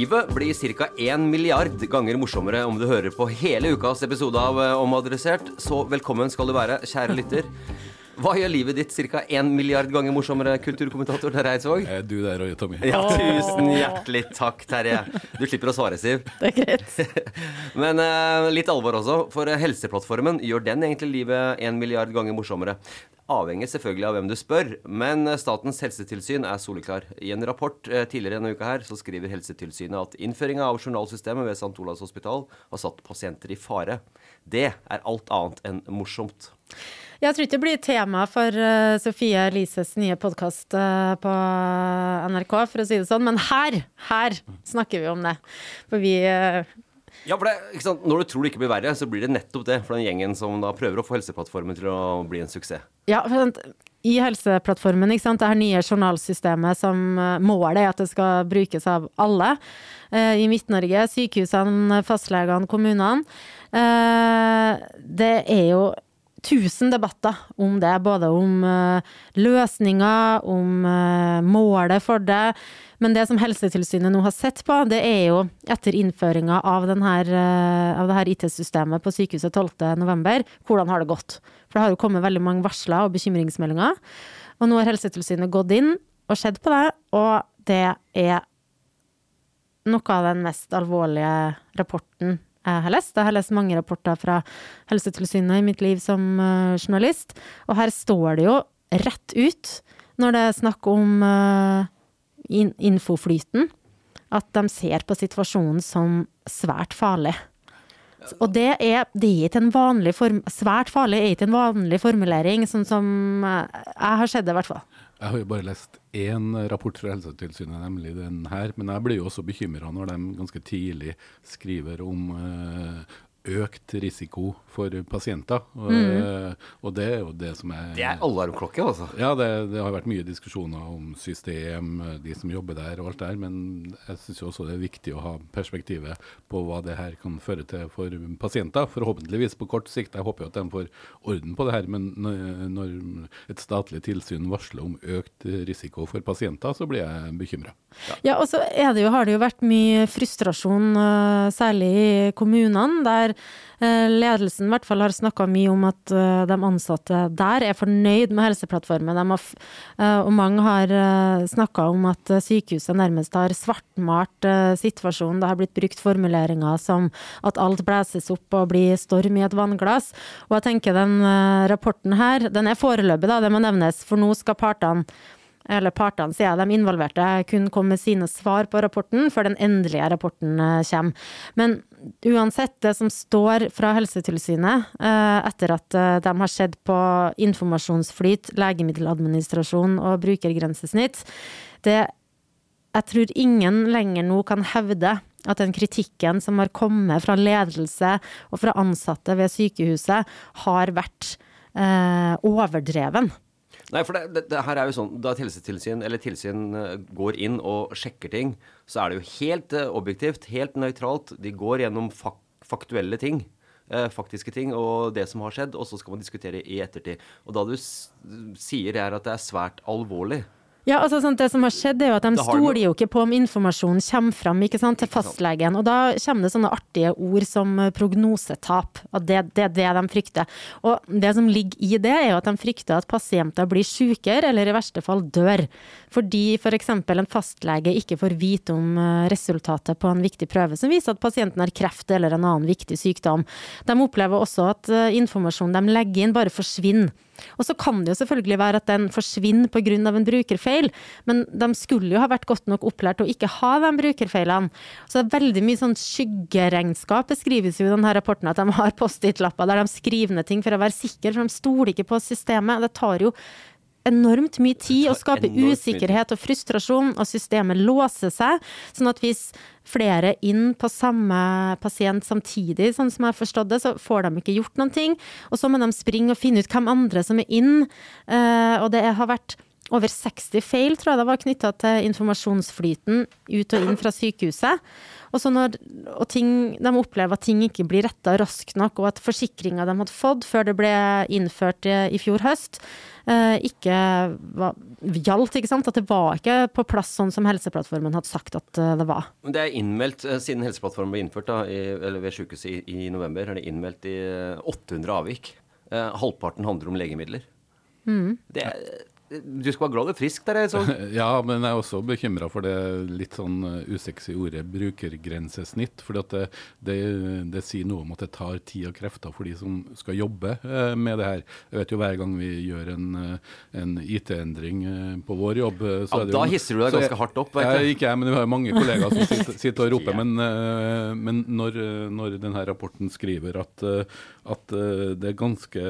Livet blir ca. 1 milliard ganger morsommere om du hører på hele ukas episode av eh, Omadressert. Så velkommen skal du være, kjære lytter. Hva gjør livet ditt ca. 1 milliard ganger morsommere, kulturkommentator Terje Eidsvåg? Eh, Du der og Tommy. Ja, tusen hjertelig takk, Terje. Du slipper å svare, Siv. Det er greit. Men uh, litt alvor også, for eh, Helseplattformen, gjør den egentlig livet 1 milliard ganger morsommere? Avhenger selvfølgelig av hvem du spør, men Statens helsetilsyn er soleklar. I en rapport tidligere denne uka her, så skriver Helsetilsynet at innføringa av journalsystemet ved St. Olavs hospital har satt pasienter i fare. Det er alt annet enn morsomt. Jeg tror ikke det blir tema for uh, Sofie Elises nye podkast på NRK, for å si det sånn, men her, her snakker vi om det. For vi uh, Ja, for det? Når du tror det ikke blir verre, så blir det nettopp det for den gjengen som da prøver å få Helseplattformen til å bli en suksess. Ja, for i Helseplattformen, ikke sant, det her nye journalsystemet som eh, målet er at det skal brukes av alle eh, i Midt-Norge, sykehusene, fastlegene, kommunene. Eh, det er jo tusen debatter om det, både om eh, løsninger, om eh, målet for det. Men det som Helsetilsynet nå har sett på, det er jo etter innføringa av, den eh, av det her IT-systemet på sykehuset 12.11, hvordan har det gått? For det har jo kommet veldig mange varsler og bekymringsmeldinger. Og nå har Helsetilsynet gått inn og sett på det, og det er noe av den mest alvorlige rapporten jeg har lest. Jeg har lest mange rapporter fra Helsetilsynet i mitt liv som eh, journalist, og her står det jo rett ut, når det er snakk om eh, in infoflyten, at de ser på situasjonen som svært farlig. Og det er, det er ikke en vanlig form, Svært farlig er ikke en vanlig formulering, sånn som eh, jeg har sett det, i hvert fall. Jeg har jo bare lest én rapport fra Helsetilsynet, nemlig den her. Men jeg blir jo også bekymra når de ganske tidlig skriver om eh, økt risiko for pasienter. Og, Mm. og det er jo det som er Det er alarmklokke, altså. Ja, det, det har vært mye diskusjoner om system, de som jobber der og alt der, men jeg syns også det er viktig å ha perspektivet på hva det her kan føre til for pasienter. Forhåpentligvis på kort sikt. Jeg håper jo at de får orden på det her, men når- et statlig tilsyn varsler om økt risiko for pasienter, så blir jeg bekymra. Ja, og så er det jo, har det jo vært mye frustrasjon, eh, særlig i kommunene, der eh, ledelsen i hvert fall har snakka mye om at eh, de ansatte der er fornøyd med Helseplattformen. Eh, og mange har snakka om at eh, sykehuset nærmest har svartmalt situasjonen. Det har blitt brukt formuleringer som at alt blæses opp og blir storm i et vannglass. Og jeg tenker den rapporten her, den er foreløpig, da, det må nevnes, for nå skal partene eller partene, sier jeg, de involverte, kun komme med sine svar på rapporten før den endelige rapporten eh, kommer. Men uansett, det som står fra Helsetilsynet eh, etter at eh, de har sett på informasjonsflyt, legemiddeladministrasjon og brukergrensesnitt, det jeg tror ingen lenger nå kan hevde at den kritikken som har kommet fra ledelse og fra ansatte ved sykehuset, har vært eh, overdreven. Nei, for det, det, det, her er jo sånn, Da et helsetilsyn eller tilsyn uh, går inn og sjekker ting, så er det jo helt uh, objektivt, helt nøytralt. De går gjennom fak faktuelle ting. Uh, faktiske ting og det som har skjedd, og så skal man diskutere i ettertid. Og da du sier det er at det er svært alvorlig, ja, altså sånn, Det som har skjedd, er jo at de stoler jo ikke på om informasjonen kommer fram ikke sant, til fastlegen. Og da kommer det sånne artige ord som eh, prognosetap. At det, det er det de frykter. Og det som ligger i det, er jo at de frykter at pasienter blir sykere, eller i verste fall dør. Fordi f.eks. For en fastlege ikke får vite om eh, resultatet på en viktig prøve som viser at pasienten har kreft eller en annen viktig sykdom. De opplever også at eh, informasjonen de legger inn, bare forsvinner. Og så kan det jo selvfølgelig være at den forsvinner pga. en brukerfeil, men de skulle jo ha vært godt nok opplært til å ikke ha de brukerfeilene. Så det er veldig mye sånn skyggeregnskap beskrives jo i denne rapporten, at de har Post-It-lapper der de skriver ned ting for å være sikre, for de stoler ikke på systemet. Det tar jo enormt mye tid å skape usikkerhet og frustrasjon, og systemet låser seg. Sånn at hvis flere inn på samme pasient samtidig, sånn som jeg har forstått det, så får de ikke gjort noen ting. Og så må de springe og finne ut hvem andre som er inn. Eh, og det har vært over 60 feil, tror jeg det var, knytta til informasjonsflyten ut og inn fra sykehuset. Og, så når, og ting, de opplever at ting ikke blir retta raskt nok, og at forsikringa de hadde fått før det ble innført i fjor høst, eh, ikke var, gjaldt. ikke sant? At det var ikke på plass sånn som Helseplattformen hadde sagt at eh, det var. Det er innmeldt, eh, siden Helseplattformen ble innført da, i, ved sykehuset i, i, november, er det innmeldt i 800 avvik. halvparten handler om legemidler. Mm. Det er du skal være glad du er frisk der, jeg så. ja, men jeg er også bekymra for det litt sånn uh, usexy ordet brukergrensesnitt. For det, det, det, sier noe om at det tar tid og krefter for de som skal jobbe uh, med det her. Jeg vet jo hver gang vi gjør en, uh, en IT-endring på vår jobb så ja, Da jo, hisser du deg ganske hardt opp. Vet jeg, ikke jeg, men vi har mange kollegaer som sitter, sitter og roper. Men, men når, når, denne rapporten skriver at, at det er ganske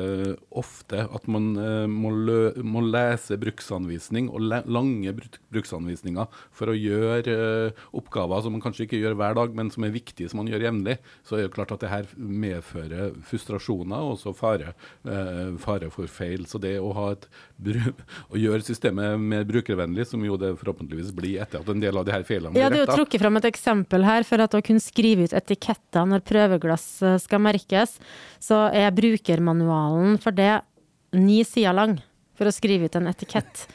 ofte at man må, lø, må lese masse bruksanvisning og lange bruksanvisninger for å gjøre uh, oppgaver som man kanskje ikke gjør hver dag, men som er viktige som man gjør jevnlig, så er det klart at det her medfører frustrasjoner og også fare, uh, fare for feil. Så det å, ha et, å gjøre systemet mer brukervennlig, som jo det forhåpentligvis blir etter at en del av de her feilene blir retta. Ja, det er jo trukket fram et eksempel her for at å kunne skrive ut etiketter når prøveglass eh, skal merkes, så er brukermanualen for det ni sider lang for å skrive ut en etikett.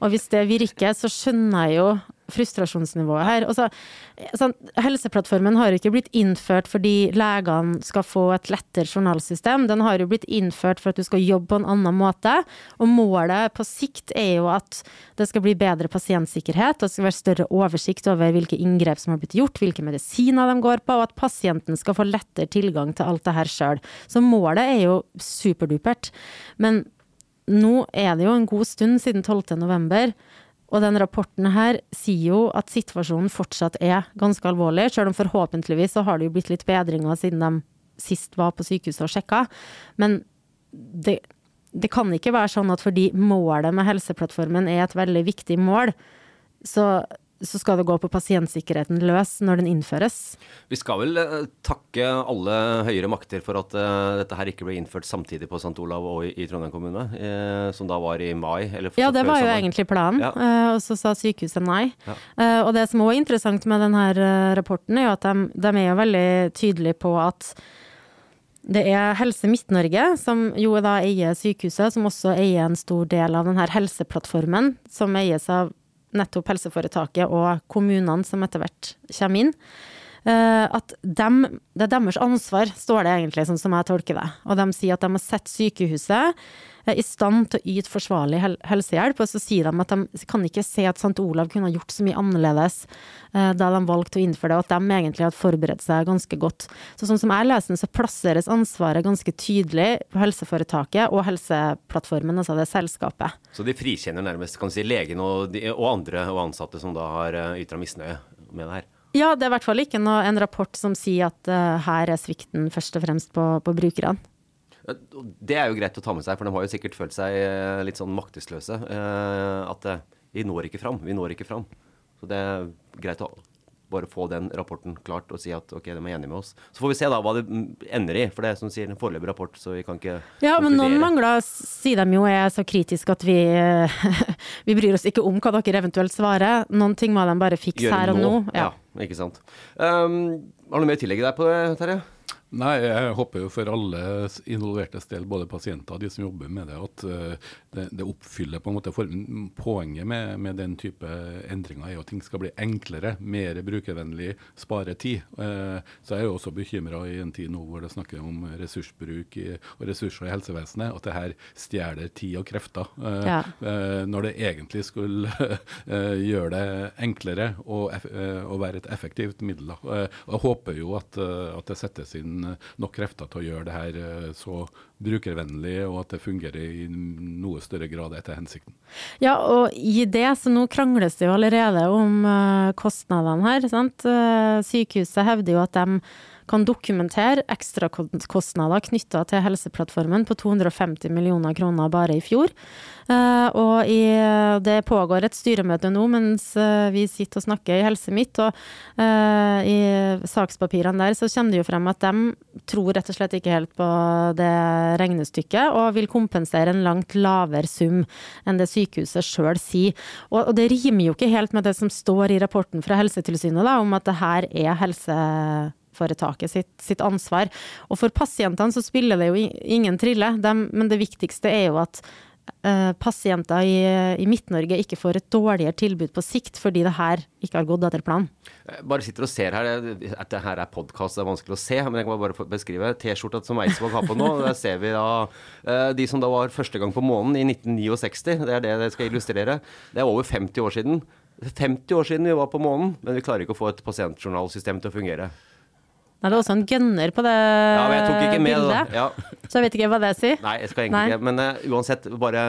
Og hvis det virker, så skjønner jeg jo frustrasjonsnivået her. Altså, sånn, helseplattformen har jo ikke blitt innført fordi legene skal få et lettere journalsystem. Den har jo blitt innført for at du skal jobbe på en annen måte. Og målet på sikt er jo at det skal bli bedre pasientsikkerhet, det skal være større oversikt over hvilke inngrep som har blitt gjort, hvilke medisiner de går på, og at pasienten skal få lettere tilgang til alt det her sjøl. Så målet er jo superdupert. Men nå er det jo en god stund siden 12. november, og den rapporten her sier jo at situasjonen fortsatt er ganske alvorlig, selv om forhåpentligvis så har det jo blitt litt bedringer siden de sist var på sykehuset og sjekka. Men det, det kan ikke være sånn at fordi målet med Helseplattformen er et veldig viktig mål, så så skal det gå på pasientsikkerheten løs når den innføres. Vi skal vel uh, takke alle høyere makter for at uh, dette her ikke ble innført samtidig på St. Olav og i, i Trondheim kommune, uh, som da var i mai. ja, det var jo egentlig planen, ja. og så sa sykehuset nei. Ja. og det som òg er interessant med denne rapporten, er jo at de, de er jo veldig tydelige på at det er Helse Midt-Norge, som jo da eier sykehuset, som også eier en stor del av denne helseplattformen, som eies av nettopp helseforetaket og kommunene som etter hvert kommer inn. Eh, at dem, det er deres ansvar, står det egentlig, sånn som jeg tolker det. Og de sier at de har sett sykehuset eh, i stand til å yte forsvarlig helsehjelp, og så sier de at de kan ikke se at St. Olav kunne ha gjort så mye annerledes eh, da de valgte å innføre det, og at de egentlig hadde forberedt seg ganske godt. Så sånn som jeg leser den, så plasseres ansvaret ganske tydelig på helseforetaket og Helseplattformen, altså det selskapet. Så de frikjenner nærmest kan si, legen og, de, og andre og ansatte som da har ytra misnøye med det her? Ja, det er i hvert fall ikke noe, en rapport som sier at uh, her er svikten først og fremst på, på brukerne. Det er jo greit å ta med seg, for de har jo sikkert følt seg eh, litt sånn maktesløse. Uh, at uh, vi når ikke fram, vi når ikke fram. Så det er greit å bare få den rapporten klart og si at ok, de er enige med oss. Så får vi se da hva det ender i, for det er som sier en foreløpig rapport, så vi kan ikke Ja, men noen mangler, sier de jo, er så kritiske at vi, vi bryr oss ikke om hva dere eventuelt svarer. Noen ting må de bare fikse Gjøre her og nå. Ja. ikke sant. Um, har du noe mer å tillegge deg på det, Terje? Nei, jeg håper jo for alle involvertes del, både pasienter og de som jobber med det, at eh, det, det oppfyller på en måte formen. Poenget med, med den type endringer er jo at ting skal bli enklere, mer brukervennlig, spare tid. Eh, så jeg er jo også bekymra i en tid nå hvor det snakker om ressursbruk i, og ressurser i helsevesenet, at det her stjeler tid og krefter. eh, Ja. når det egentlig skulle gjøre det enklere og, og være et effektivt middel. jeg- håper jo at, at det settes inn eh, nok krefter til å gjøre det her eh, så brukervennlig, og at det fungerer i noe større grad etter hensikten. Ja, og i det, så nå krangles det jo allerede om eh, kostnadene her. Sant? Eh, sykehuset hevder jo at de kan dokumentere ekstrakostnader knytta til Helseplattformen på 250 millioner kroner bare i fjor. Eh, og i, det pågår et styremøte nå mens eh, vi sitter og snakker i Helse Midt, og eh, i sakspapirene der så kommer det jo frem at de tror rett og slett ikke helt på det regnestykket, og vil kompensere en langt lavere sum enn det sykehuset sjøl sier. Og, det rimer jo ikke helt med det som står i rapporten fra Helsetilsynet da, om at det her er helseforetaket sitt, sitt ansvar. Og for pasientene så spiller det jo ingen trille, Dem- men det viktigste er jo at eh, pasienter i, i Midt-Norge ikke får et dårligere tilbud på sikt fordi det her ikke har gått etter planen. Jeg bare sitter og ser her. At det her er podkast, det er vanskelig å se. Men jeg kan bare beskrive T-skjorta som Eidsvåg har på nå. Der ser vi da eh, de som da var første gang på månen i 1969. Det er det jeg skal illustrere. Det er over 50 år siden. 50 år siden vi var på månen, men vi klarer ikke å få et pasientjournalsystem til å fungere. Nei, det er også en gunner på det Ja, men jeg tok ikke med bildet, da. Ja. så jeg vet ikke hva det sier. Nei, jeg skal egentlig Nei. ikke. Men uh, uansett, bare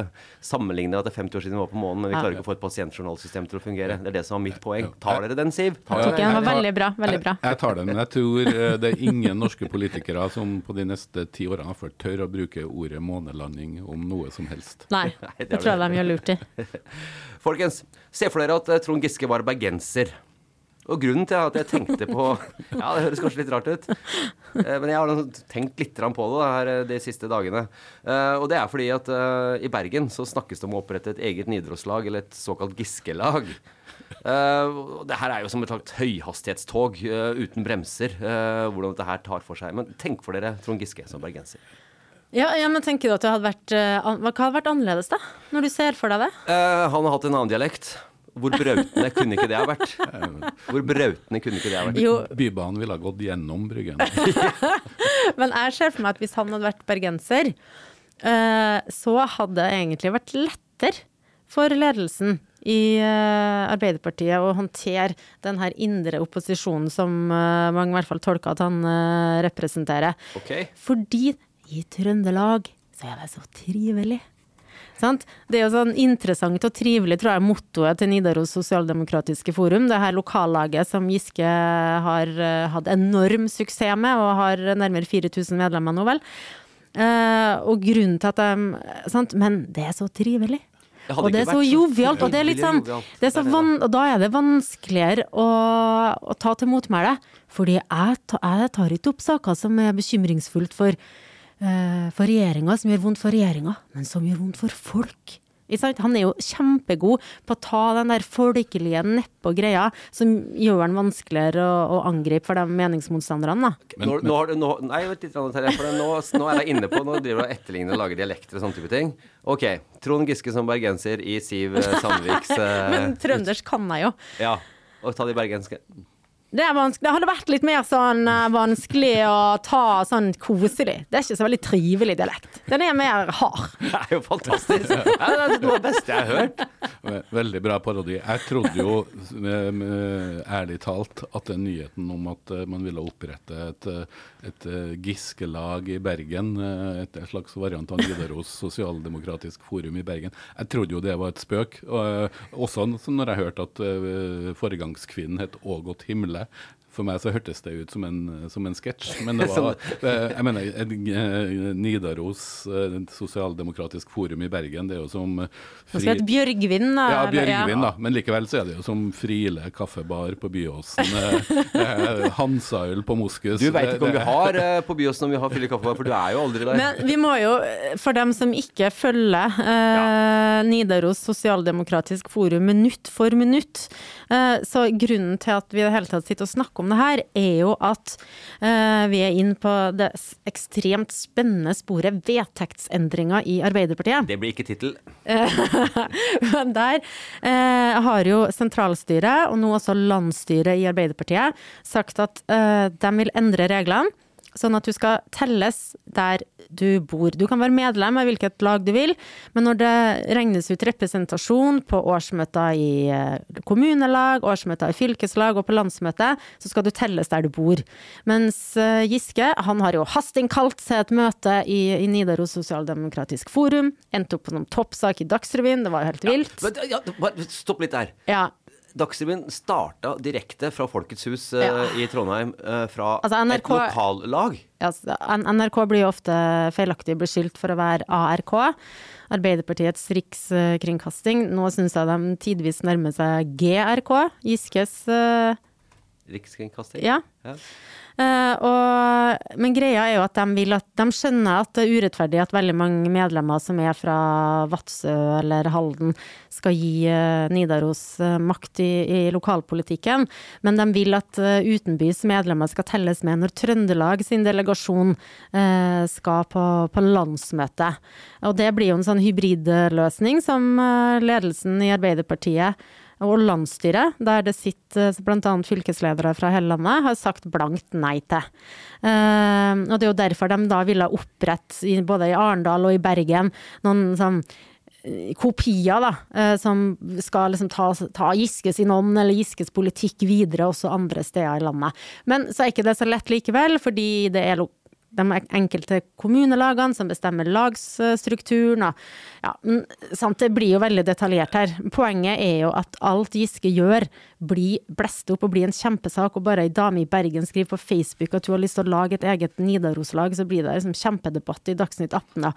sammenligne at det er 50 år siden vi var på månen, men vi Ja. klarer ikke å få et pasientjournalsystem til å fungere. Det er det som var mitt poeng. Tar dere den, Siv? Tar Tok dere den? var veldig bra. Veldig bra. Jeg, jeg tar den, men jeg tror eh, det er ingen norske politikere som på de neste ti årene har ført tør å bruke ordet månelanding om noe som helst. Nei, det tror jeg de gjør lurt i. Folkens, se for dere at eh, Trond Giske var bergenser. Og grunnen til at jeg tenkte på Ja, det høres kanskje litt rart ut. eh, Men jeg har tenkt litt på det her eh, de siste dagene. Eh, Og det er fordi at i Bergen så snakkes det om å opprette et eget Nidaros-lag, eller et såkalt Giske-lag. Eh, det her er jo som et slags høyhastighetstog uten bremser. hvordan dette her tar for seg. Men tenk for dere Trond Giske som bergenser. Ja, ja, men tenker du at det hadde vært Hva hadde vært annerledes, da? Når du ser for deg det? Eh, han har hatt en annen dialekt. Hvor brautende kunne ikke det ha vært? Hvor brautende kunne ikke det ha vært? Jo, Bybanen ville ha gått gjennom Bryggen. men jeg ser for meg at hvis han hadde vært bergenser, eh, så hadde det egentlig vært lettere for ledelsen i eh, Arbeiderpartiet å håndtere den her indre opposisjonen som eh, mange i hvert fall tolker at han representerer. Okay. Fordi i Trøndelag så er det så trivelig. Sant? Det er jo sånn interessant og trivelig, tror jeg, mottoet til Nidaros Sosialdemokratiske Forum. Det her lokallaget som Giske har eh, hatt enorm suksess med, og har nærmere 4000 medlemmer nå, vel. Uh, og grunnen til at de sant? Men det er så trivelig. Det Og det er så jovialt, og det er litt sånn det er så Det det, van, Og da er det vanskeligere å, å ta til motmæle. Fordi jeg, jeg tar ikke opp saker som er bekymringsfullt for, for regjeringa, som gjør vondt for regjeringa, men som gjør vondt for folk. Han er jo kjempegod på å ta den der folkelige nedpå greia som gjør den vanskeligere å, å angripe for de meningsmotstanderne. da. Men- nå, nå har du, nå, nei, litt, nå, nå er jeg inne på Nå driver du og etterligner og lager dialekter og sånne type ting. Ok, Trond Giske som bergenser i Siv eh, Sandviks uh, Men trøndersk kan jeg jo. Ja. Og ta de bergenske. Det, det hadde vært litt mer sånn eh, vanskelig å ta sånn koselig. Det er ikke så veldig trivelig dialekt. Den er mer hard. Det er jo fantastisk. Ja, det er noe av det beste jeg har hørt. Veldig bra parodi. Jeg trodde jo, eh, ærlig talt, at den nyheten om at eh, man ville opprette et, et Giske-lag i Bergen, et slags variant av Nidaros sosialdemokratisk forum i Bergen, jeg trodde jo det var et spøk. Og, også når jeg hørte at foregangskvinnen het Ågot Himle. Yeah. For meg så hørtes det ut som en, som en sketsj. Men det var eh, Jeg mener, en, eh, Nidaros eh, Sosialdemokratisk Forum i Bergen, det er jo som fri... Skal jeg Bjørgvin, da. ja, Bjørgvin, da. Men likevel så er det jo som Friele kaffebar på Byåsen. eh, eh, Hansaøl på Moskus. Du veit ikke om vi har eh, på Byåsen om vi har Friele kaffebar, for du er jo aldri der. Men vi må jo, for dem som ikke følger eh, Nidaros Sosialdemokratisk Forum minutt for minutt, eh, så grunnen til at vi i det hele tatt sitter og snakker om det her, er jo at uh, vi er inne på det ekstremt spennende sporet vedtektsendringer i Arbeiderpartiet. Det blir ikke tittel. Men der uh, har jo sentralstyret, og nå også landsstyret i Arbeiderpartiet, sagt at uh, de vil endre reglene. Sånn at du skal telles der du bor. Du kan være medlem av hvilket lag du vil, men når det regnes ut representasjon på årsmøter i eh, kommunelag, årsmøter i fylkeslag og på landsmøte, så skal du telles der du bor. Mens eh, Giske, han har jo hastinnkalt seg et møte i, i Nidaros Sosialdemokratisk Forum, endte opp på noen toppsak i Dagsrevyen, det var jo helt vilt. Men, ja, stopp litt der. Ja. Dagsrevyen starta direkte fra Folkets hus eh, Ja. i Trondheim, eh, fra Altså, NRK et lokallag. Altså, NRK blir jo ofte feilaktig beskyldt for å være ARK, Arbeiderpartiets rikskringkasting. Nå syns jeg de tidvis nærmer seg GRK, Giskes eh, Rikskringkaster. Ja. Ja. Uh, og, men greia er jo at de vil at de skjønner at det er urettferdig at veldig mange medlemmer som er fra Vadsø eller Halden, skal gi uh, Nidaros uh, makt i, i lokalpolitikken. Men de vil at utenbys medlemmer skal telles med når Trøndelag sin delegasjon skal på, på landsmøte. Og det blir jo en sånn hybridløsning som ledelsen i Arbeiderpartiet og landsstyret, der det sitter bl.a. fylkesledere fra hele landet, har sagt blankt nei til. Eh, og det er jo derfor de da ville opprette, både i Arendal og i Bergen, noen sånn eh, kopier da, eh, som skal liksom ta, ta Giskes sin ånd eller Giskes politikk videre også andre steder i landet. Men så er ikke det så lett likevel, fordi det er de enkelte kommunelagene som bestemmer lagsstrukturen. Og, ja, sant, det blir jo veldig detaljert her. Poenget er jo at alt Giske gjør, blir blest opp og bli en kjempesak. Og bare ei dame i Bergen skriver på Facebook at hun har lyst til å lage et eget Nidaros-lag, så blir det liksom kjempedebatt i Dagsnytt 18. Da.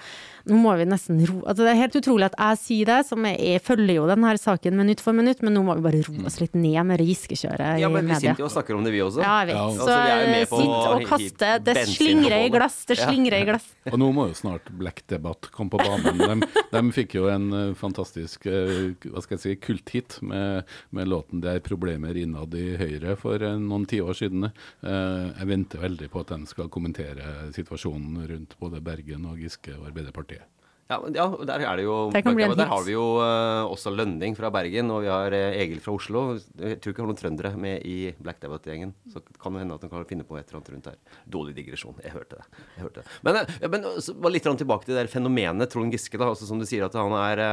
Nå må vi nesten ro altså, Det er helt utrolig at jeg sier det, som jeg, jeg følger jo denne saken minutt for minutt, men nå må vi bare roe oss litt ned med det Giske-kjøret Ja, i men vi sitter jo og snakker om det, vi også. Ja, jeg vet. Ja. Så Altså, vi er jo med på sitt og kaste. Det slingrer i glass, det Ja. slingrer i glass. Og nå må jo snart Black Debate komme på banen. De, de fikk jo en eh, fantastisk eh, hva skal jeg si, kulthit med, med låten 'Det er problemer innad i Høyre' for eh, noen tiår siden. Jeg venter veldig på at de skal kommentere situasjonen rundt både Bergen og Giske og Arbeiderpartiet. Ja, ja, der er det jo bli en Der har vi jo uh, også Lønning fra Bergen, og vi har uh, Egil fra Oslo. Jeg tror ikke vi har noen trøndere med i Black Debate-gjengen. Så kan det hende at de kan finne på et eller annet rundt her. Dårlig digresjon. Jeg hørte det. Jeg hørte det. Men, uh, ja, men så bare litt tilbake til det der fenomenet Trond Giske. da, altså Som du sier, at han er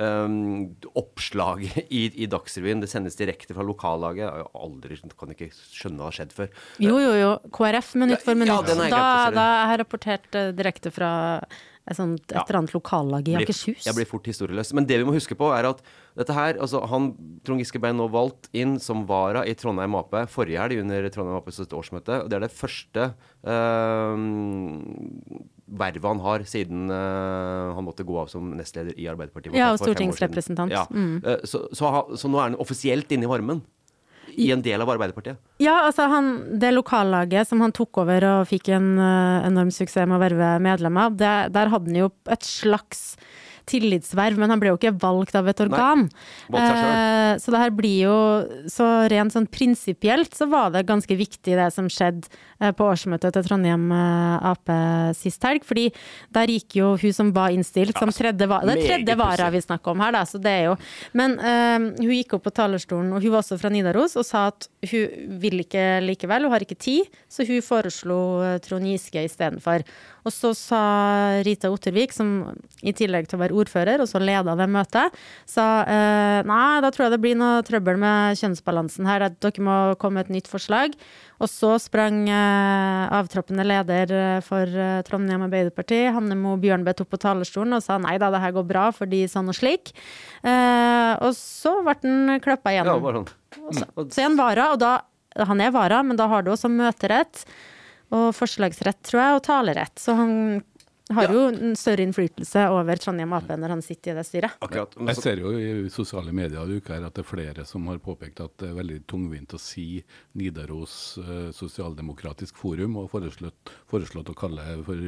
um, oppslaget i, i Dagsrevyen. Det sendes direkte fra lokallaget. Jeg har aldri kan ikke skjønne har skjedd før. Jo, jo, jo. KrF minutt for Ja, minutt. Ja, da, da har jeg rapportert direkte fra et, sånt, et Ja. eller annet lokallag i Akershus. Jeg blir fort historieløs. Men det vi må huske på, er at dette her altså han, Trond Giske ble nå valgt inn som vara i Trondheim Ap forrige helg under Trondheim Aps årsmøte. og Det er det første øh, vervet han har siden øh, han måtte gå av som nestleder i Arbeiderpartiet. Ja, og stortingsrepresentant. Ja. Mm. Så, så, så, så nå er han offisielt inne i varmen. I en del av Arbeiderpartiet. Ja, altså han, det lokallaget som han tok over og fikk en uh, enorm suksess med å verve medlemmer av, der hadde han jo et slags tillitsverv, men han ble jo ikke valgt av et organ. Eh, så det her blir jo Så rent sånn prinsipielt så var det ganske viktig det som skjedde eh, på årsmøtet til Trondheim eh, Ap sist helg, fordi der gikk jo hun som var innstilt som tredje va- Det er tredje vara vi snakker om her, da, så det er jo Men eh, hun gikk opp på talerstolen, og hun var også fra Nidaros, og sa at hun vil ikke likevel, hun har ikke tid, så hun foreslo eh, Trond Giske istedenfor. Og så sa Rita Ottervik, som i tillegg til å være ordfører, og så leda det møtet, sa eh, nei, da tror jeg det blir noe trøbbel med kjønnsbalansen her, at dere må komme med et nytt forslag. Og så sprang eh, avtroppende leder eh, for eh, Trondheim Arbeiderparti, Hanne Mo Bjørnbeth, opp på talerstolen og sa nei da, det her går bra fordi sånn og slik. Eh, og så ble den klappa Ja, igjennom. bare sånn. Så, så en vara, og da Han er vara, men da har du også møterett og forslagsrett, tror jeg, og talerett. Så han har jo en større innflytelse over Trondheim Ap når han sitter i det styret. Akkurat. Jeg ser jo i sosiale medier i uka her at det er flere som har påpekt at det er veldig tungvint å si Nidaros eh, sosialdemokratisk forum, og foreslått, foreslått å kalle det for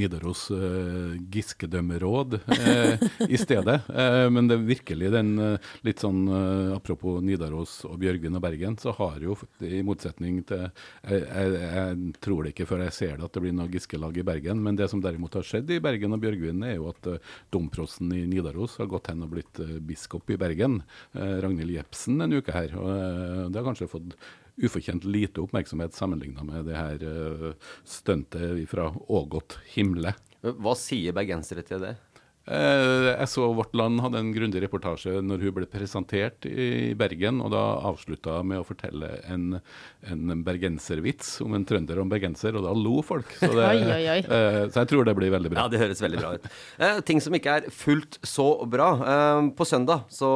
Nidaros eh, Giskedømmeråd eh, i stedet. Eh, men det er virkelig den eh, litt sånn eh, Apropos Nidaros og Bjørgvin og Bergen, så har jo i motsetning til jeg, jeg, jeg tror det ikke før jeg ser det at det blir noe Giske-lag i Bergen, men det som derimot har skjedd i Bergen og Bjørgvin, er jo at uh, domprosten i Nidaros har gått hen og blitt eh, biskop i Bergen, eh, Ragnhild Jepsen, en uke her. og eh, Det har kanskje fått ufortjent lite oppmerksomhet sammenligna med det her stuntet fra Ågot Himle. hva sier bergensere til det? Eh, jeg så Vårt Land hadde en grundig reportasje når hun ble presentert i Bergen, og da avslutta med å fortelle en, en bergenservits om en trønder og en bergenser, og da lo folk. Så, det, Oi, oi, oi. eh, så jeg tror det blir veldig bra. Ja, det høres veldig bra ut. Eh, ting som ikke er fullt så bra. Eh, på søndag, så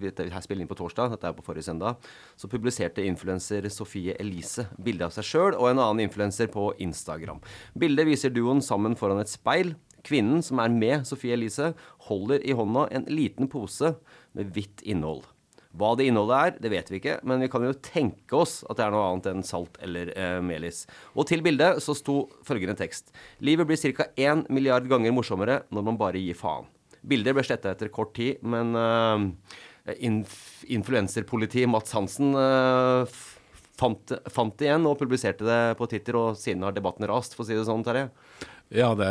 vet det, Her spiller inn på torsdag, dette er på forrige søndag. Så publiserte influenser Sofie Elise bilde av seg sjøl og en annen influenser på Instagram. Bildet viser duoen sammen foran et speil. Kvinnen som er med Sofie Elise, holder i hånda en liten pose med hvitt innhold. Hva det innholdet er, det vet vi ikke, men vi kan jo tenke oss at det er noe annet enn salt eller eh, melis. Og til bildet så sto følgende tekst. Livet blir ca. 1 milliard ganger morsommere når man bare gir faen. Bildet ble sletta etter kort tid, men eh, inf influenserpoliti Mats Hansen eh, fant, fant det igjen og publiserte det på Twitter, og siden har debatten rast, for å si det sånn, Terje. Ja, det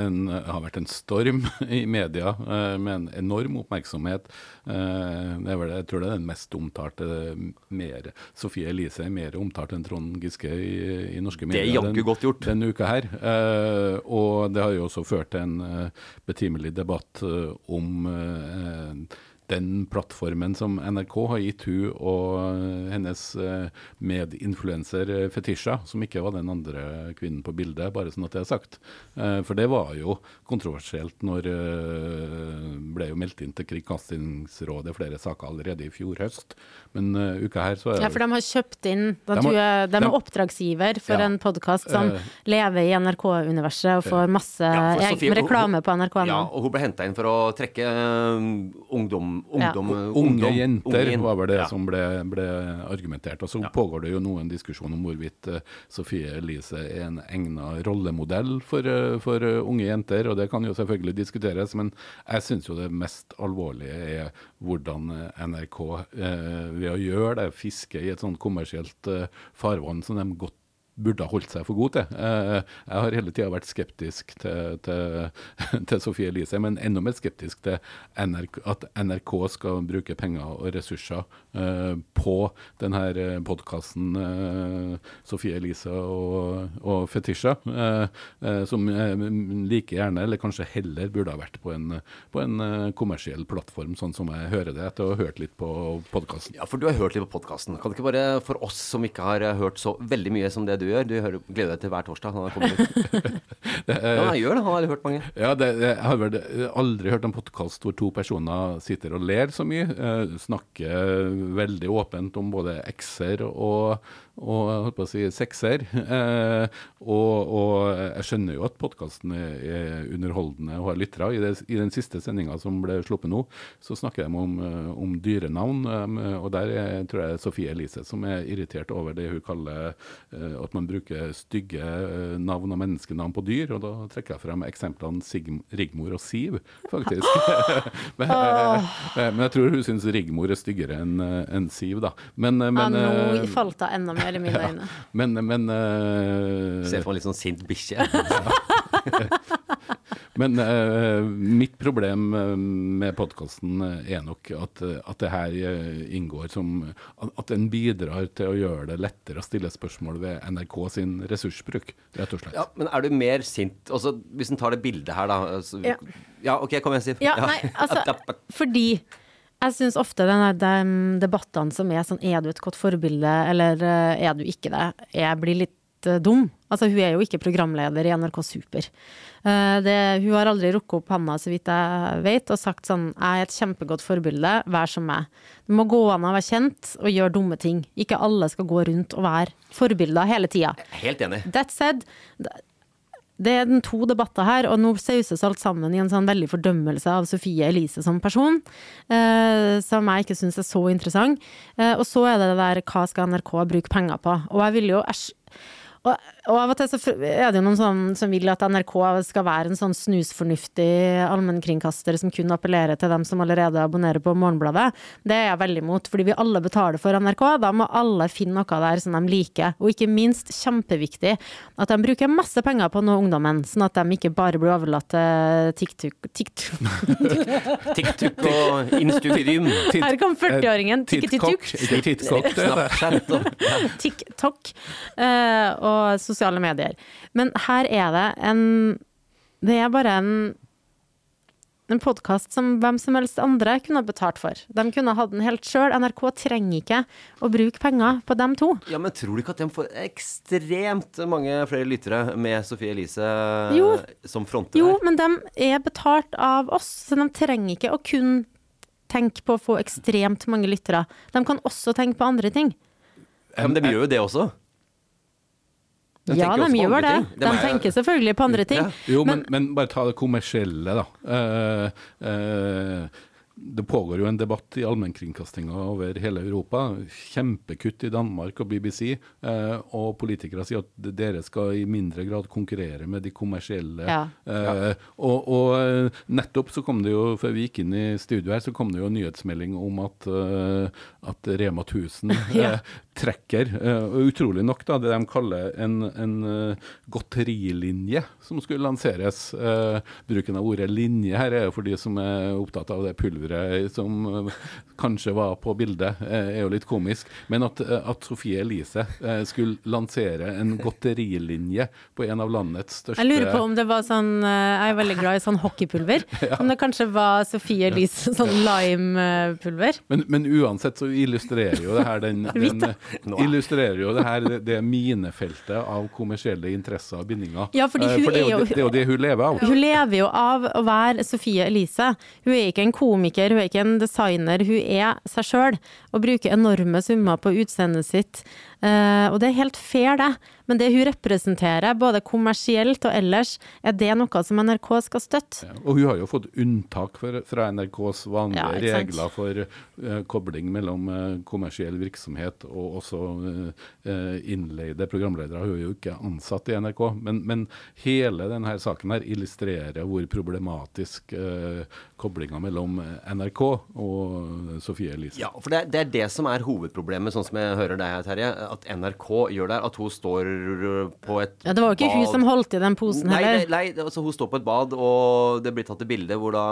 en, har vært en storm i media eh, med en enorm oppmerksomhet. Eh, det vel, jeg tror det er den mest omtalte mer, Sofie Elise er mer omtalt enn Trond Giske i, i norske Det medier. er jaggu den- godt gjort. Denne uka her. Eh, og det har jo også ført til en betimelig debatt om den plattformen som NRK har gitt hun og eh, hennes eh, medinfluenser eh, Fetisha, som ikke var den andre kvinnen på bildet, bare sånn at det er sagt. For det var jo kontroversielt når ble jo meldt inn til Kringkastingsrådet flere saker allerede i fjor høst. Men uka her så er Ja, for de har kjøpt inn Da De har- jeg de er de- oppdragsgiver for Ja. en podkast som uh, lever i NRK-universet og får masse Ja, Sofie, reklame på NRK. Ja, og hun ble henta inn for å trekke eh, ungdom, Ja. ungdom, Unge jenter unge var vel det Ja. som ble, ble argumentert. Og så pågår det jo nå en diskusjon om hvorvidt eh, Sofie Elise er en egna rollemodell for, eh, for eh, unge jenter, og det kan jo selvfølgelig diskuteres, men jeg syns jo det mest alvorlige er hvordan NRK eh, ved å gjøre det, fiske i et sånn kommersielt eh, farvann som de godt burde ha holdt seg for god til. Eh, Jeg har hele tida vært skeptisk til, til, til Sofie Elise, men enda mer skeptisk til NRK, at NRK skal bruke penger og ressurser eh, på denne podkasten eh, Sofie Elise og, og Fetisha, eh, eh, som eh, like gjerne, eller kanskje heller, burde ha vært på en, på en eh, kommersiell plattform, sånn som jeg hører det etter å ha hørt litt på podkasten. Ja, for du har hørt litt på podkasten. Kan det ikke bare, for oss som ikke har eh, hørt så veldig mye som det du gjør, du hører, gleder deg til hver torsdag han ut? ja, han gjør det. Han har hørt mange. Ja, det, jeg har vel aldri hørt en podkast hvor to personer sitter og ler så mye. Eh, snakker veldig åpent om både ekser og, og jeg holdt på å si sekser. Eh, og, og jeg skjønner jo at podkasten er, er underholdende og har lyttere. I, I den siste sendinga som ble sluppet nå, så snakker de om, eh, om dyrenavn. eh, og der er, tror jeg Sofie Elise som er irritert over det hun kaller eh, at man bruker stygge eh, navn og menneskenavn på dyr. Og da trekker jeg frem eksemplene Sigm Rigmor og Siv, faktisk. men, men jeg tror hun syns Rigmor er styggere enn en Siv, da. Men, men, Ja, nå falt det enda mer i mine øyne. men, men, uh, Se for deg litt sånn sint bikkje. men uh, mitt problem eh, med podkasten er nok at, at det her inngår som At den bidrar til å gjøre det lettere å stille spørsmål ved NRK sin ressursbruk, rett og slett. Ja, men er du mer sint Også, Hvis en tar det bildet her, da. Altså, Ja. ja, OK, kom igjen, Siv. Ja, nei, altså, fordi jeg syns ofte denne, de debattene som er sånn er du et godt forbilde, eller eh, er du ikke det, jeg blir litt eh, dum. Altså, hun er jo ikke programleder i NRK Super. Eh, det, hun har aldri rukket opp handa, så vidt jeg vet, og sagt sånn Jeg er et kjempegodt forbilde, vær som meg. Det må gå an å være kjent og gjøre dumme ting. Ikke alle skal gå rundt og være forbilder hele tida. Helt enig. That said, det er den to debatter her, og nå sauses alt sammen i en sånn veldig fordømmelse av Sofie Elise som person, eh, som jeg ikke syns er så interessant. Eh, og så er det det der hva skal NRK bruke penger på? Og jeg vil jo æsj og av og til så er det jo noen sånn, som vil at NRK skal være en sånn snusfornuftig allmennkringkaster som kun appellerer til dem som allerede abonnerer på Morgenbladet. Det er jeg veldig imot, fordi vi alle betaler for NRK. Da må alle finne noe der som de liker. Og ikke minst kjempeviktig at de bruker masse penger på nå ungdommen, sånn at de ikke bare blir overlatt til TikTok TikTok TikTok og Instagram. Her kom 40-åringen. TikTok. ikke titkok. det er det. Snapchat og ja. TikTok eh, og sosiale medier. Men her er det en Det er bare en en podkast som hvem som helst andre kunne betalt for. De kunne ha hatt den helt sjøl. NRK trenger ikke å bruke penger på dem to. Ja, men tror du ikke at de får ekstremt mange flere lyttere med Sofie Elise Jo. som fronter Jo, her? men de er betalt av oss, så de trenger ikke å kun tenke på å få ekstremt mange lyttere. De kan også tenke på andre ting. Ja, men de gjør jo det også. De ja, de gjør det. ting. De, er- tenker selvfølgelig på andre ting. Ja. Jo, men, men bare ta det kommersielle, da. Uh, eh, det pågår jo en debatt i allmennkringkastinga over hele Europa. Kjempekutt i Danmark og BBC. Eh, og politikere sier at dere skal i mindre grad konkurrere med de kommersielle. Ja. Eh, og, og eh, nettopp så kom det jo, før vi gikk inn i studio her, så kom det jo en nyhetsmelding om at, uh, at Rema 1000 Ja. eh, trekker, eh, og utrolig nok, da, det de kaller en, en godterilinje som skulle lanseres. Bruken av ordet linje her er jo for de som er opptatt av det pulveret som eh, kanskje var på bildet, eh, er jo litt komisk. Men at, eh, at Sofie Elise eh, skulle lansere en godterilinje på en av landets største Jeg lurer på om det var sånn eh, Jeg er veldig glad i sånn hockeypulver. Om det kanskje var Sofie Elise sånn limepulver. Men, men uansett så illustrerer jo det her den, den er- illustrerer jo det her det, minefeltet av kommersielle interesser og bindinger. Ja, fordi Eh, hun for det er, jo, jo- det, det er jo det hun lever av. Hun lever jo av å være Sofie Elise. Hun er ikke en komiker, hun er ikke en designer, hun er seg sjøl. Og bruker enorme summer på utseendet sitt. Eh, og det er helt fair, det. Men det hun representerer, både kommersielt og ellers, er det noe som NRK skal støtte? Ja, Og hun har jo fått unntak for, fra NRKs vanlige Ja, regler for uh, kobling mellom uh, kommersiell virksomhet og også innleide programledere. Hun er jo ikke ansatt i NRK. Men, men hele denne saken her illustrerer hvor problematisk uh, koblinga mellom NRK og Sofie Elise. Ja, for det, er- det er det som er hovedproblemet, sånn som jeg hører deg, Terje. At NRK gjør det. At hun står på et bad Ja, det var jo ikke hun som holdt i den posen Nei, heller. nei, nei altså hun står på et bad, og det blir tatt et bilde hvor da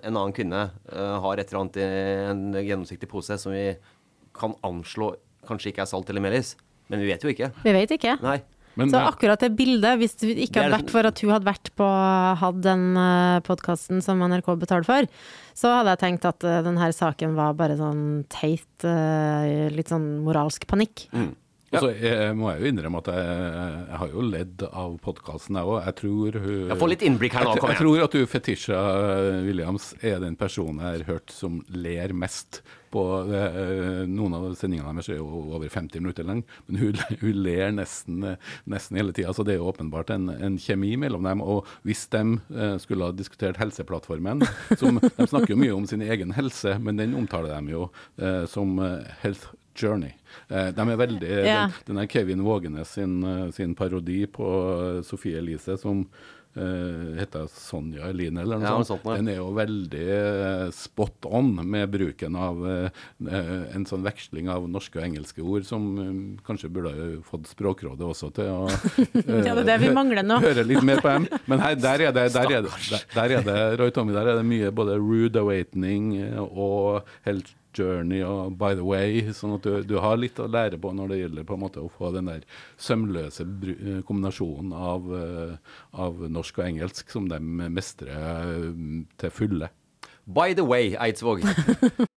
en annen kvinne uh, har et eller annet i en gjennomsiktig pose som vi kan anslå kanskje ikke er salt eller melis. Men vi vet jo ikke. Vi vet ikke. Nei. Men, Så eh, akkurat det bildet, hvis det ikke hadde vært for at hun hadde vært på hatt den podkasten som NRK betaler for, så hadde jeg tenkt at eh, denne saken var bare sånn teit, eh, litt sånn moralsk panikk. Og så jeg, må jeg jo innrømme at jeg, jeg har jo ledd av podkasten, jeg òg. Jeg tror hun Jeg får litt innblikk her nå, kom igjen. jeg tror at du, Fetisha Williams, er den personen jeg har hørt som ler mest på eh, Noen av sendingene deres er jo over 50 minutter lang, men hun, hun ler nesten, nesten hele tida. Så det er jo åpenbart en, en kjemi mellom dem. Og hvis de eh, skulle ha diskutert Helseplattformen som, De snakker jo mye om sin egen helse, men den omtaler de jo eh, som eh, Health Journey. Eh, de er veldig, Ja. den, den er Kevin Vågenes sin, eh, sin parodi på eh, Sofie Elise, som eh, heter Sonja Eline eller noe Ja, sånt. sånt, ja. Den er jo veldig spot on med bruken av eh, eh, en sånn veksling av norske og engelske ord, som eh, kanskje burde ha fått Språkrådet også til å eh, Ja, det er det vi mangler nå. høre litt mer på dem. Men her, der, er det, der, er det, der, der er det, Roy Tommy, der er det mye både rude awakening og health journey og by the way, sånn at du, du har litt å lære på når det gjelder på en måte å få den der sømløse eh, kombinasjonen av, eh, av norsk og engelsk som de mestrer eh, til fulle. By the way, Eidsvåg.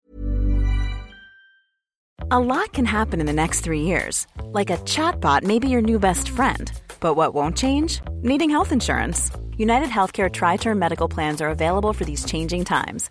A lot can happen in the next three years. Like a chatbot may be your new best friend. But what won't change? Needing health insurance. United Healthcare Tri Term Medical Plans are available for these changing times.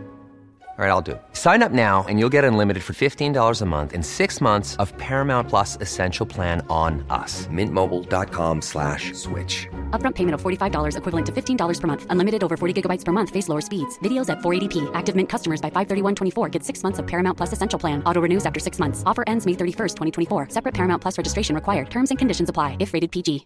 All right, I'll do it. Sign up now and you'll get unlimited for $15 a month in six months of Paramount Plus Essential Plan on us. Mintmobile.com slash switch. Upfront payment of $45 equivalent to $15 per month. Unlimited over 40 gigabytes per month. Face lower speeds. Videos at 480p. Active Mint customers by 531.24 get six months of Paramount Plus Essential Plan. Auto renews after six months. Offer ends May 31st, 2024. Separate Paramount Plus registration required. Terms and conditions apply if rated PG.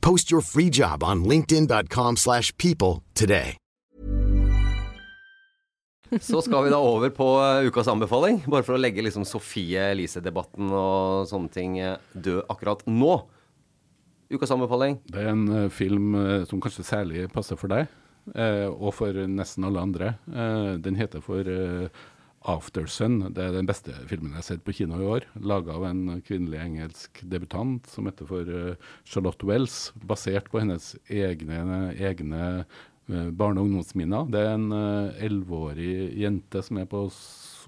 Post your free job on linkedin.com/people slash people today. Så skal vi da over på eh, ukas anbefaling, bare for å legge liksom Sofie Elise-debatten og sånne ting eh, død akkurat nå. Ukas anbefaling. Det er en eh, film som kanskje særlig passer for deg, eh, og for nesten alle andre. Eh, den heter for Aftersun. Det er den beste filmen jeg har sett på kino i år. Laga av en kvinnelig engelsk debutant som heter for eh, Charlotte Wells. Basert på hennes egne, egne eh, barne- og ungdomsminner. Det er en elleve-årig jente som er på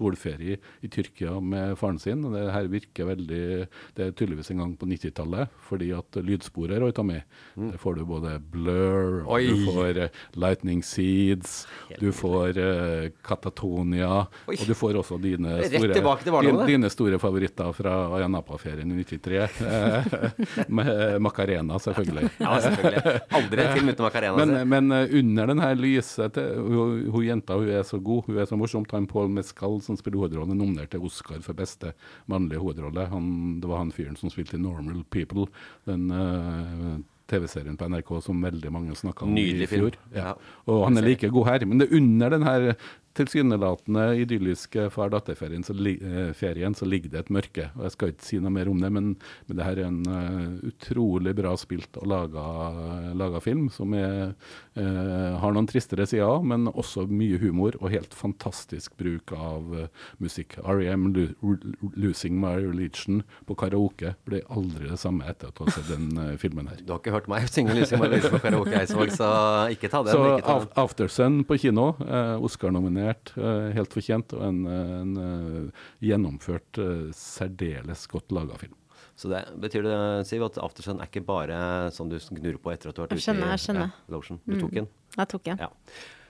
solferie i Tyrkia med faren sin. og Det her virker veldig Det er tydeligvis en gang på 90-tallet, fordi at lydsporet er røyta med. Der får du både Blur, Oi. du får eh, Lightning Seeds, du får uh, Katatonia, Oi. og du får også dine store, dine, dine store favoritter fra Ayanapa-ferien i 93. eh, med Macarena, selvfølgelig. Ja, selvfølgelig. Aldri en film uten Macarena. Men, altså. men eh, under den her lyse hun, hun jenta hun er så god, hun er så morsom. Han Paul Mescal som spiller hovedrollen, er nominert til Oscar for beste mannlige hovedrolle. Han, det var han fyren som spilte i Normal People, den uh, TV-serien på NRK som veldig mange snakka om Nydelig i fjor. Ja. Og han er like god her. Men det er under den her tilsynelatende idylliske far-datter-ferien så, eh, ferien, så ligger det et mørke. Og Jeg skal ikke si noe mer om det, men, men det her er en uh, utrolig bra spilt og laga, laga film, som er, uh, har noen tristere sider, men også mye humor og helt fantastisk bruk av uh, musikk. R.E.M. Lo Lo- 'Losing My Religion' på karaoke blir aldri det samme etter at du har sett den filmen her. Du har ikke hørt meg synge 'Losing My Religion' på karaoke, Eidsvåg, så ikke ta den. Så ta den. Aftersun på kino, Oscar-nominert, eh, helt fortjent, og en, en eh, gjennomført, eh, særdeles godt laga film. Så det betyr det, Siv, at Aftersun er ikke bare sånn du gnur på etter at du har vært Jeg skjønner, ute i jeg skjønner. Ja, lotion. Du tok Mm. den? Jeg tok en. Ja.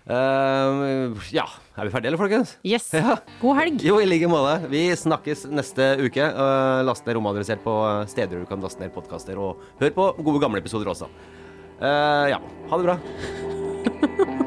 Uh, ja, er vi ferdige, eller, folkens? Yes. Ja. God helg. Jo, i like måte. Vi snakkes neste uke. Uh, last ned romadressert på steder du kan laste ned podkaster, og hør på gode gamle episoder også. Uh, ja, ha det bra.